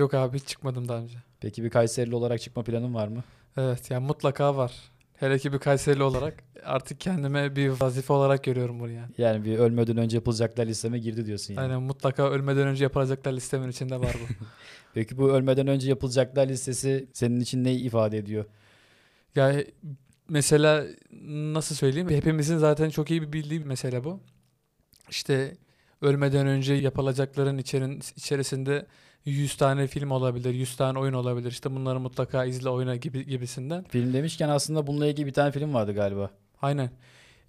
Yok abi hiç çıkmadım daha önce. Peki bir Kayserili olarak çıkma planın var mı? Evet yani mutlaka var. Hele ki bir Kayserili olarak artık kendime bir vazife olarak görüyorum bunu yani. Yani bir ölmeden önce yapılacaklar listeme girdi diyorsun yani. Aynen mutlaka ölmeden önce yapılacaklar listemin içinde var bu. Peki bu ölmeden önce yapılacaklar listesi senin için ne ifade ediyor? Yani mesela nasıl söyleyeyim? Hepimizin zaten çok iyi bir bildiği bir mesele bu. İşte ölmeden önce yapılacakların içerin, içerisinde 100 tane film olabilir, 100 tane oyun olabilir. İşte bunları mutlaka izle oyna gibi gibisinden. Film demişken aslında bununla ilgili bir tane film vardı galiba. Aynen.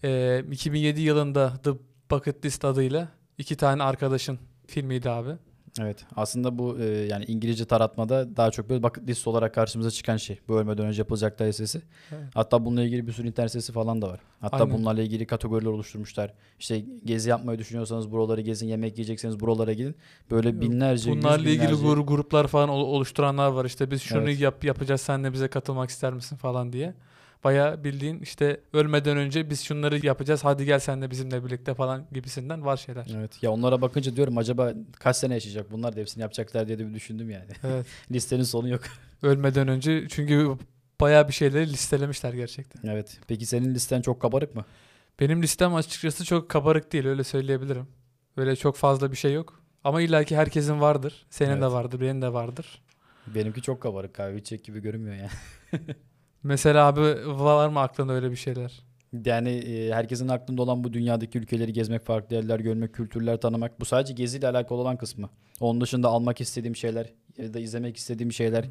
Ee, 2007 yılında The Bucket List adıyla iki tane arkadaşın filmiydi abi. Evet. Aslında bu e, yani İngilizce taratmada daha çok böyle bucket list olarak karşımıza çıkan şey. Bu ölmeden önce yapılacaklar listesi. Evet. Hatta bununla ilgili bir sürü internet sitesi falan da var. Hatta Aynen. bunlarla ilgili kategoriler oluşturmuşlar. İşte gezi yapmayı düşünüyorsanız buraları gezin, yemek yiyecekseniz buralara gidin. Böyle binlerce, yüz Bunlarla ilgili binlerce- gruplar falan ol- oluşturanlar var. İşte biz şunu Evet. yap yapacağız sen de bize katılmak ister misin falan diye. Baya bildiğin işte ölmeden önce biz şunları yapacağız hadi gel sen de bizimle birlikte falan gibisinden var şeyler. Evet. Ya onlara bakınca diyorum acaba kaç sene yaşayacak bunlar da hepsini yapacaklar diye de bir düşündüm yani. Evet. Listenin sonu yok. ölmeden önce çünkü baya bir şeyleri listelemişler gerçekten. evet. Peki senin listen çok kabarık mı? Benim listem açıkçası çok kabarık değil öyle söyleyebilirim. Öyle çok fazla bir şey yok. Ama illaki herkesin vardır. Senin de Evet. vardır, benim de vardır. Benimki çok kabarık kahve içecek gibi görünmüyor yani. Mesela abi var mı aklında öyle bir şeyler? Yani e, herkesin aklında olan bu dünyadaki ülkeleri gezmek, farklı yerler görmek, kültürler tanımak. Bu sadece geziyle alakalı olan kısmı. Onun dışında almak istediğim şeyler ya da izlemek istediğim şeyler,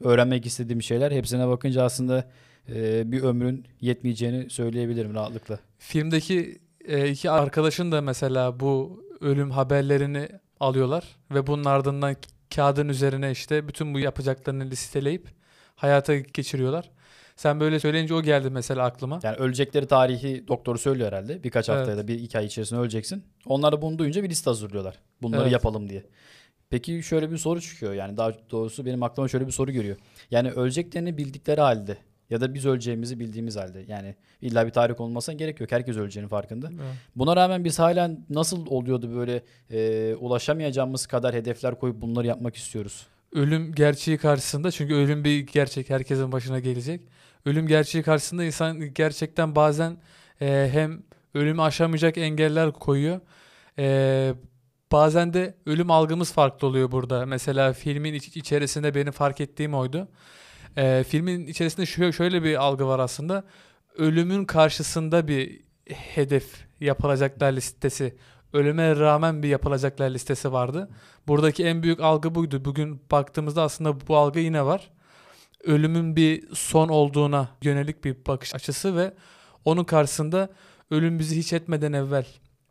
öğrenmek istediğim şeyler. Hepsine bakınca aslında e, bir ömrün yetmeyeceğini söyleyebilirim rahatlıkla. Filmdeki e, iki arkadaşın da mesela bu ölüm haberlerini alıyorlar ve bunun ardından kağıdın üzerine işte bütün bu yapacaklarını listeleyip hayata geçiriyorlar. Sen böyle söyleyince o geldi mesela aklıma. Yani ölecekleri tarihi doktoru söylüyor herhalde. Birkaç Evet. ya da bir iki ay içerisinde öleceksin. Onlar da bunu duyunca bir liste hazırlıyorlar. Bunları Evet. yapalım diye. Peki şöyle bir soru çıkıyor. Yani daha doğrusu benim aklıma şöyle bir soru geliyor. Yani öleceklerini bildikleri halde ya da biz öleceğimizi bildiğimiz halde. Yani illa bir tarih olmasına gerek yok. Herkes öleceğinin farkında. Evet. Buna rağmen biz hala nasıl oluyordu böyle e, ulaşamayacağımız kadar hedefler koyup bunları yapmak istiyoruz. Ölüm gerçeği karşısında çünkü ölüm bir gerçek herkesin başına gelecek. Ölüm gerçeği karşısında insan gerçekten bazen e, hem ölümü aşamayacak engeller koyuyor. E, bazen de ölüm algımız farklı oluyor burada. Mesela filmin iç- içerisinde benim fark ettiğim oydu. E, filmin içerisinde şöyle, şöyle bir algı var aslında. Ölümün karşısında bir hedef yapılacaklar listesi. Ölüme rağmen bir yapılacaklar listesi vardı. Buradaki en büyük algı buydu. Bugün baktığımızda aslında bu algı yine var. Ölümün bir son olduğuna yönelik bir bakış açısı ve onun karşısında ölüm bizi hiç etmeden evvel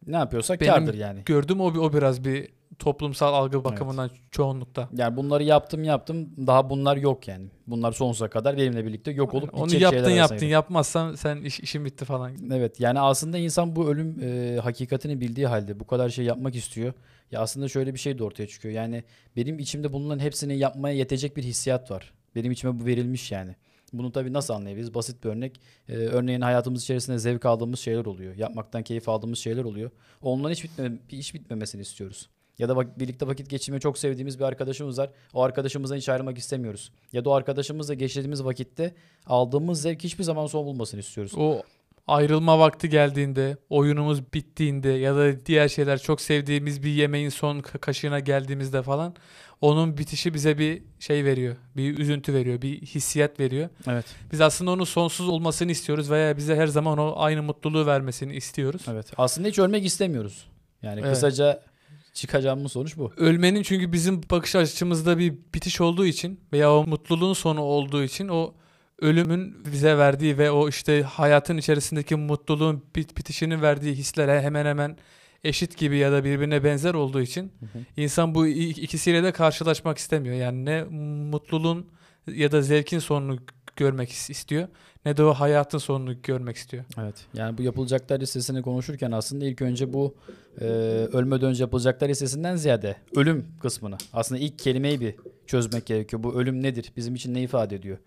Ne yapıyorsak Benim- kârdır yani. gördüm o, o biraz bir toplumsal algı bakımından çoğunlukta. Yani bunları yaptım yaptım daha bunlar yok yani. Bunlar sonsuza kadar benimle birlikte yok olup Onu gidecek yaptın yaptın giriyor. yapmazsan sen iş, işin bitti falan. Evet yani aslında insan bu ölüm e, hakikatini bildiği halde bu kadar şey yapmak istiyor. Ya aslında şöyle bir şey de ortaya çıkıyor. Yani benim içimde bulunan hepsini yapmaya yetecek bir hissiyat var. Benim içime bu verilmiş yani. Bunu tabii nasıl anlayabiliriz? Basit bir örnek. Ee, örneğin hayatımız içerisinde zevk aldığımız şeyler oluyor. Yapmaktan keyif aldığımız şeyler oluyor. Onların hiç, bitme, hiç bitmemesini istiyoruz. Ya da bak, birlikte vakit geçirmeyi çok sevdiğimiz bir arkadaşımız var. O arkadaşımızdan hiç ayrılmak istemiyoruz. Ya da o arkadaşımızla geçirdiğimiz vakitte aldığımız zevk hiçbir zaman son bulmasını istiyoruz. O ayrılma vakti geldiğinde, oyunumuz bittiğinde ya da diğer şeyler çok sevdiğimiz bir yemeğin son ka- kaşığına geldiğimizde falan onun bitişi bize bir şey veriyor. Bir üzüntü veriyor, bir hissiyat veriyor. Evet. Biz aslında onun sonsuz olmasını istiyoruz veya bize her zaman o aynı mutluluğu vermesini istiyoruz. Evet. Aslında hiç ölmek istemiyoruz. Yani Evet. kısaca çıkacağımız sonuç bu. Ölmenin çünkü bizim bakış açımızda bir bitiş olduğu için veya o mutluluğun sonu olduğu için o ölümün bize verdiği ve o işte hayatın içerisindeki mutluluğun bit bitişinin verdiği hisler hemen hemen eşit gibi ya da birbirine benzer olduğu için insan bu ikisiyle de karşılaşmak istemiyor. Yani ne mutluluğun ya da zevkin sonunu görmek is- istiyor ne de o hayatın sonunu görmek istiyor. Evet. Yani bu yapılacaklar listesini konuşurken aslında ilk önce bu e, ölmeden önce yapılacaklar listesinden ziyade ölüm kısmını aslında ilk kelimeyi bir çözmek gerekiyor. Bu ölüm nedir? Bizim için ne ifade ediyor?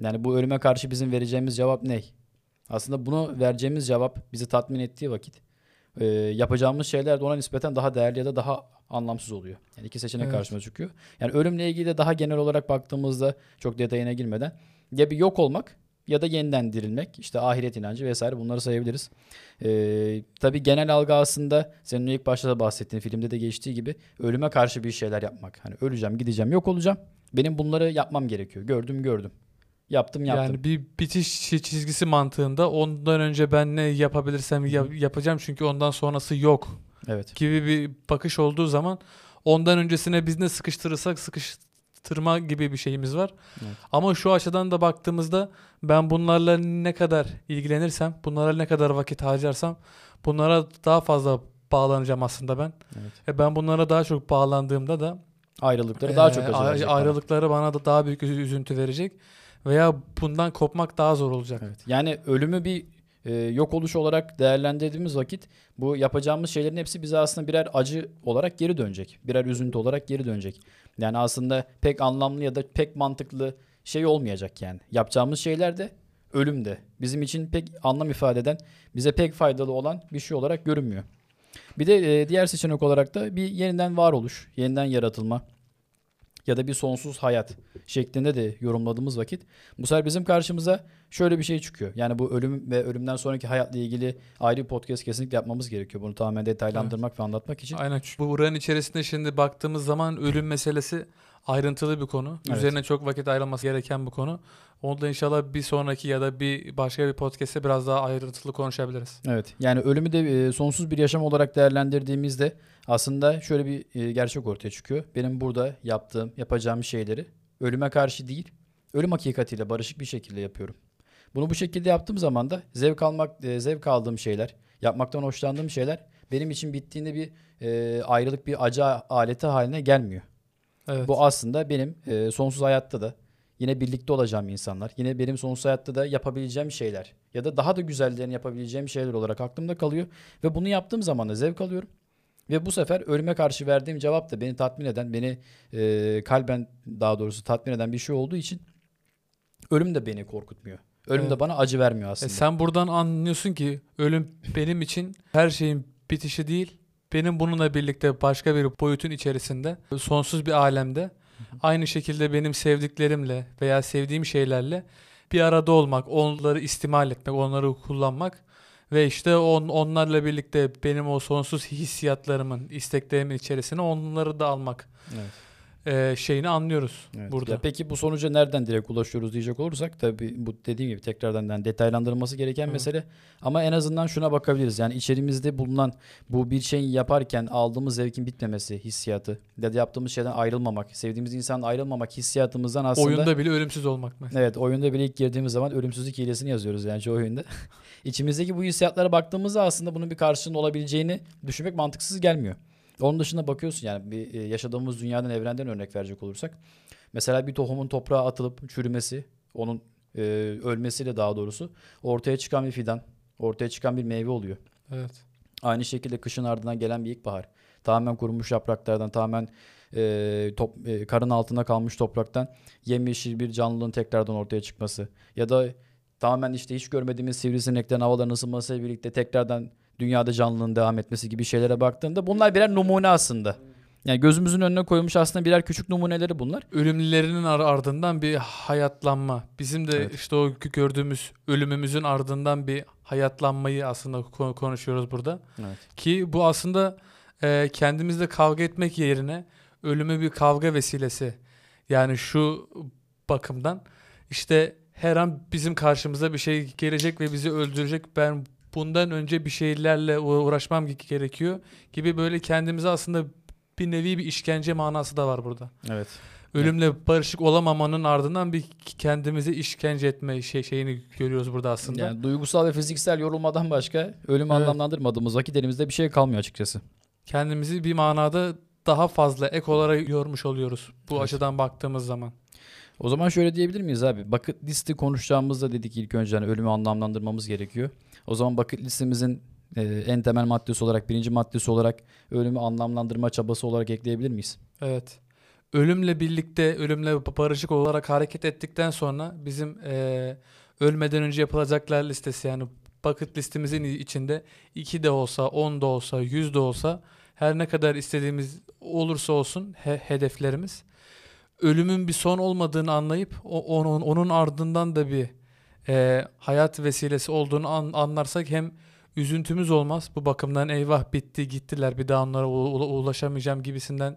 Yani bu ölüme karşı bizim vereceğimiz cevap ne? Aslında bunu vereceğimiz cevap bizi tatmin ettiği vakit e, yapacağımız şeyler de ona nispeten daha değerli ya da daha anlamsız oluyor. Yani iki seçenek Evet. karşıma çıkıyor. Yani ölümle ilgili de daha genel olarak baktığımızda çok detayına girmeden ya bir yok olmak ya da yeniden dirilmek, işte ahiret inancı vesaire bunları sayabiliriz. Ee, tabii genel algı aslında senin ilk başta da bahsettiğin filmde de geçtiği gibi ölüme karşı bir şeyler yapmak. Hani öleceğim, gideceğim, yok olacağım. Benim bunları yapmam gerekiyor. Gördüm, gördüm. Yaptım, yaptım. Yani bir bitiş çizgisi mantığında ondan önce ben ne yapabilirsem ya- yapacağım çünkü ondan sonrası yok evet. gibi bir bakış olduğu zaman ondan öncesine biz ne sıkıştırırsak sıkıştırma gibi bir şeyimiz var. Evet. Ama şu açıdan da baktığımızda ben bunlarla ne kadar ilgilenirsem, bunlara ne kadar vakit harcarsam bunlara daha fazla bağlanacağım aslında ben. Evet. E ben bunlara daha çok bağlandığımda da Ayrılıkları daha çok e, acı ay- verecek bana. ayrılıkları bana da daha büyük üzü- üzüntü verecek veya bundan kopmak daha zor olacak. Evet. Yani ölümü bir e, yok oluş olarak değerlendirdiğimiz vakit bu yapacağımız şeylerin hepsi bize aslında birer acı olarak geri dönecek. Birer üzüntü olarak geri dönecek. Yani aslında pek anlamlı ya da pek mantıklı şey olmayacak yani. Yapacağımız şeyler de ölüm de bizim için pek anlam ifade eden, bize pek faydalı olan bir şey olarak görünmüyor. Bir de e, diğer seçenek olarak da bir yeniden varoluş, yeniden yaratılma ya da bir sonsuz hayat şeklinde de yorumladığımız vakit bu sefer bizim karşımıza şöyle bir şey çıkıyor. Yani bu ölüm ve ölümden sonraki hayatla ilgili ayrı bir podcast kesinlikle yapmamız gerekiyor. Bunu tamamen detaylandırmak ve anlatmak için. Aynen. Bu buranın içerisinde şimdi baktığımız zaman ölüm meselesi ayrıntılı bir konu. Evet. Üzerine çok vakit ayrılması gereken bir konu. Onu da inşallah bir sonraki ya da bir başka bir podcast'te biraz daha ayrıntılı konuşabiliriz. Evet. Yani ölümü de e, sonsuz bir yaşam olarak değerlendirdiğimizde aslında şöyle bir e, gerçek ortaya çıkıyor. Benim burada yaptığım, yapacağım şeyleri ölüme karşı değil, ölüm hakikatiyle barışık bir şekilde yapıyorum. Bunu bu şekilde yaptığım zaman da zevk almak, e, zevk aldığım şeyler, yapmaktan hoşlandığım şeyler benim için bittiğinde bir ayrılık, bir acı aleti haline gelmiyor. Evet. Bu aslında benim e, sonsuz hayatta da yine birlikte olacağım insanlar. Yine benim sonsuz hayatta da yapabileceğim şeyler ya da daha da güzellerini yapabileceğim şeyler olarak aklımda kalıyor ve bunu yaptığım zaman da zevk alıyorum. Ve bu sefer ölüme karşı verdiğim cevap da beni tatmin eden, beni e, kalben daha doğrusu tatmin eden bir şey olduğu için ölüm de beni korkutmuyor. Ölüm de Evet. bana acı vermiyor E aslında. sen buradan anlıyorsun ki ölüm benim için her şeyin bitişi değil. Benim bununla birlikte başka bir boyutun içerisinde, sonsuz bir alemde aynı şekilde benim sevdiklerimle veya sevdiğim şeylerle bir arada olmak, onları istimal etmek, onları kullanmak ve işte on, onlarla birlikte benim o sonsuz hissiyatlarımın, isteklerimin içerisine onları da almak Evet. E, şeyini anlıyoruz Evet. burada. Ya peki bu sonuca nereden direkt ulaşıyoruz diyecek olursak tabii bu dediğim gibi tekrardan yani detaylandırılması gereken Evet. mesele. Ama en azından şuna bakabiliriz. Yani içerimizde bulunan bu bir şeyi yaparken aldığımız zevkin bitmemesi hissiyatı ya da yaptığımız şeyden ayrılmamak, sevdiğimiz insandan ayrılmamak hissiyatımızdan aslında Oyunda bile ölümsüz olmak mesela. Evet oyunda bile ilk girdiğimiz zaman ölümsüzlük hilesini yazıyoruz yani çoğu oyunda. İçimizdeki bu hissiyatlara baktığımızda aslında bunun bir karşılığında olabileceğini düşünmek mantıksız gelmiyor. Onun dışında bakıyorsun yani bir e, yaşadığımız dünyadan evrenden örnek verecek olursak. Mesela bir tohumun toprağa atılıp çürümesi, onun e, ölmesiyle daha doğrusu ortaya çıkan bir fidan, ortaya çıkan bir meyve oluyor. Evet. Aynı şekilde kışın ardından gelen bir ilkbahar. Tamamen kurumuş yapraklardan, tamamen e, top, e, karın altında kalmış topraktan yemyeşil bir canlılığın tekrardan ortaya çıkması. Ya da tamamen işte hiç görmediğimiz sivrisineklerin havaların ısınmasıyla birlikte tekrardan dünyada canlılığın devam etmesi gibi şeylere baktığında bunlar birer numune aslında. Yani gözümüzün önüne koyulmuş aslında birer küçük numuneleri bunlar. ölümlülerinin ar- ardından bir hayatlanma. Bizim de Evet. işte o gö- gördüğümüz ölümümüzün ardından bir hayatlanmayı aslında ko- konuşuyoruz burada. Evet. Ki bu aslında e, kendimizle kavga etmek yerine ölümü bir kavga vesilesi. Yani şu bakımdan işte her an bizim karşımıza bir şey gelecek ve bizi öldürecek. Ben bundan önce bir şeylerle uğra- uğraşmam ge- gerekiyor gibi böyle kendimize aslında bir nevi bir işkence manası da var burada. Evet. Ölümle barışık olamamanın ardından bir kendimizi işkence etme şey şeyini görüyoruz burada aslında. Yani duygusal ve fiziksel yorulmadan başka ölümü Evet. anlamlandırmadığımız vakit elimizde bir şey kalmıyor açıkçası. Kendimizi bir manada daha fazla ek olarak yormuş oluyoruz bu Evet. açıdan baktığımız zaman. O zaman şöyle diyebilir miyiz abi? Bucket listi konuşacağımızda dedik ilk önce hani ölümü anlamlandırmamız gerekiyor. O zaman bucket listemizin e, en temel maddesi olarak, birinci maddesi olarak ölümü anlamlandırma çabası olarak ekleyebilir miyiz? Evet. Ölümle birlikte, ölümle barışık olarak hareket ettikten sonra bizim eee, ölmeden önce yapılacaklar listesi yani bucket listemizin içinde 2 de olsa, 10 da olsa, 100 de olsa her ne kadar istediğimiz olursa olsun he- hedeflerimiz ölümün bir son olmadığını anlayıp o- onun onun ardından da bir e, hayat vesilesi olduğunu an- anlarsak hem üzüntümüz olmaz. Bu bakımdan eyvah bitti gittiler bir daha onlara ulaşamayacağım gibisinden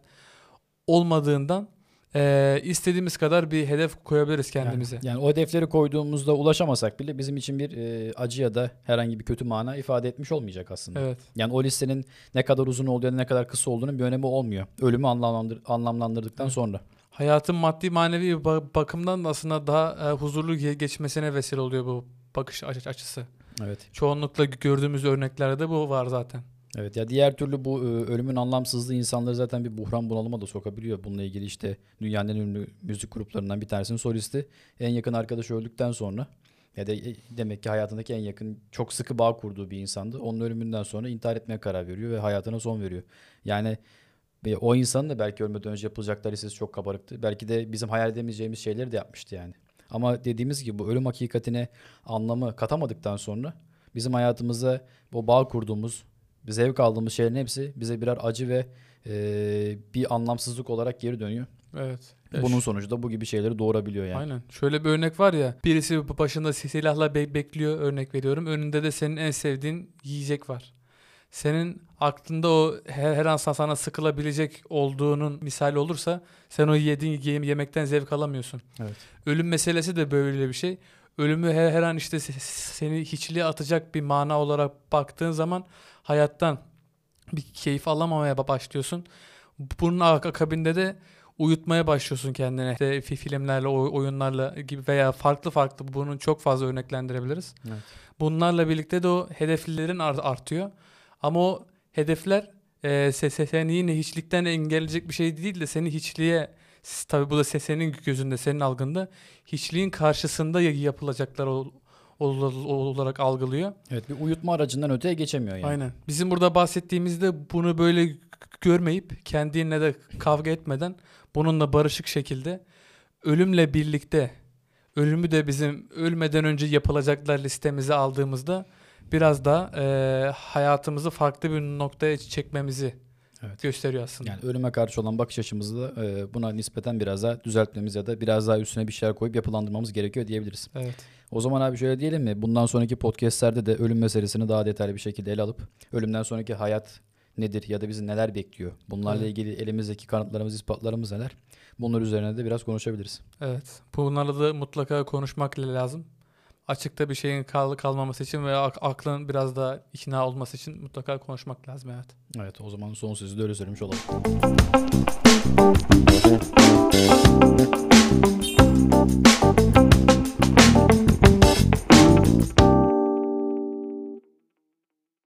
olmadığından e, istediğimiz kadar bir hedef koyabiliriz kendimize. Yani, yani o hedefleri koyduğumuzda ulaşamasak bile bizim için bir e, acı ya da herhangi bir kötü mana ifade etmiş olmayacak aslında. Evet. Yani o listenin ne kadar uzun olduğu ne kadar kısa olduğunun bir önemi olmuyor. Ölümü anlamlandır, anlamlandırdıktan Evet. sonra. Hayatın maddi manevi ba- bakımdan da aslında daha e, huzurlu ge- geçmesine vesile oluyor bu bakış aç- açısı. Evet. Çoğunlukla gördüğümüz örneklerde bu var zaten. Evet ya diğer türlü bu e, ölümün anlamsızlığı insanları zaten bir buhran bunalıma da sokabiliyor. Bununla ilgili işte dünyanın en ünlü müzik gruplarından bir tanesinin solisti en yakın arkadaşı öldükten sonra ya da e, demek ki hayatındaki en yakın çok sıkı bağ kurduğu bir insandı. Onun ölümünden sonra intihar etmeye karar veriyor ve hayatına son veriyor. Yani e, o insanın da belki ölmeden önce yapılacaklar listesi çok kabarıktı. Belki de bizim hayal edemeyeceğimiz şeyleri de yapmıştı yani. Ama dediğimiz gibi bu ölüm hakikatine anlamı katamadıktan sonra bizim hayatımıza o bağ kurduğumuz, zevk aldığımız şeylerin hepsi bize birer acı ve e, bir anlamsızlık olarak geri dönüyor. Evet. Bunun sonucu da bu gibi şeyleri doğurabiliyor yani. Aynen. Şöyle bir örnek var ya. Birisi başında silahla be- bekliyor örnek veriyorum. Önünde de senin en sevdiğin yiyecek var. Senin aklında o her, her an sana sıkılabilecek olduğunun misali olursa sen o yediğin ye- yemekten zevk alamıyorsun. Evet. Ölüm meselesi de böyle bir şey. Ölümü her, her an işte se- seni hiçliğe atacak bir mana olarak baktığın zaman hayattan bir keyif alamamaya ba- başlıyorsun. Bunun ak- akabinde de uyutmaya başlıyorsun kendine. İşte fi- filmlerle, oy- oyunlarla gibi veya farklı farklı bunun çok fazla örneklendirebiliriz. Evet. Bunlarla birlikte de o hedeflerin art- artıyor. Ama o hedefler e, se- se- seni yine hiçlikten engelleyecek bir şey değil de seni hiçliğe tabii bu da se- senin gözünde, senin algında hiçliğin karşısında ya- yapılacaklar ol- ol- olarak algılıyor. Evet bir uyutma aracından öteye geçemiyor yani. Aynen. Bizim burada bahsettiğimizde bunu böyle görmeyip kendinle de kavga etmeden bununla barışık şekilde ölümle birlikte ölümü de bizim ölmeden önce yapılacaklar listemize aldığımızda biraz da e, hayatımızı farklı bir noktaya çekmemizi Evet. gösteriyor aslında. Yani ölüme karşı olan bakış açımızı da e, buna nispeten biraz daha düzeltmemiz ya da biraz daha üstüne bir şeyler koyup yapılandırmamız gerekiyor diyebiliriz. Evet. O zaman abi şöyle diyelim mi? Bundan sonraki podcastlerde de ölüm meselesini daha detaylı bir şekilde ele alıp ölümden sonraki hayat nedir ya da bizi neler bekliyor? Bunlarla Evet. ilgili elimizdeki kanıtlarımız, ispatlarımız neler? Bunlar üzerine de biraz konuşabiliriz. Evet. Bunlarla da mutlaka konuşmak lazım açıkta bir şeyin kal kalmaması için veya aklın biraz da ikna olması için mutlaka konuşmak lazım evet. Evet o zaman son sözü de öyle söylemiş olalım.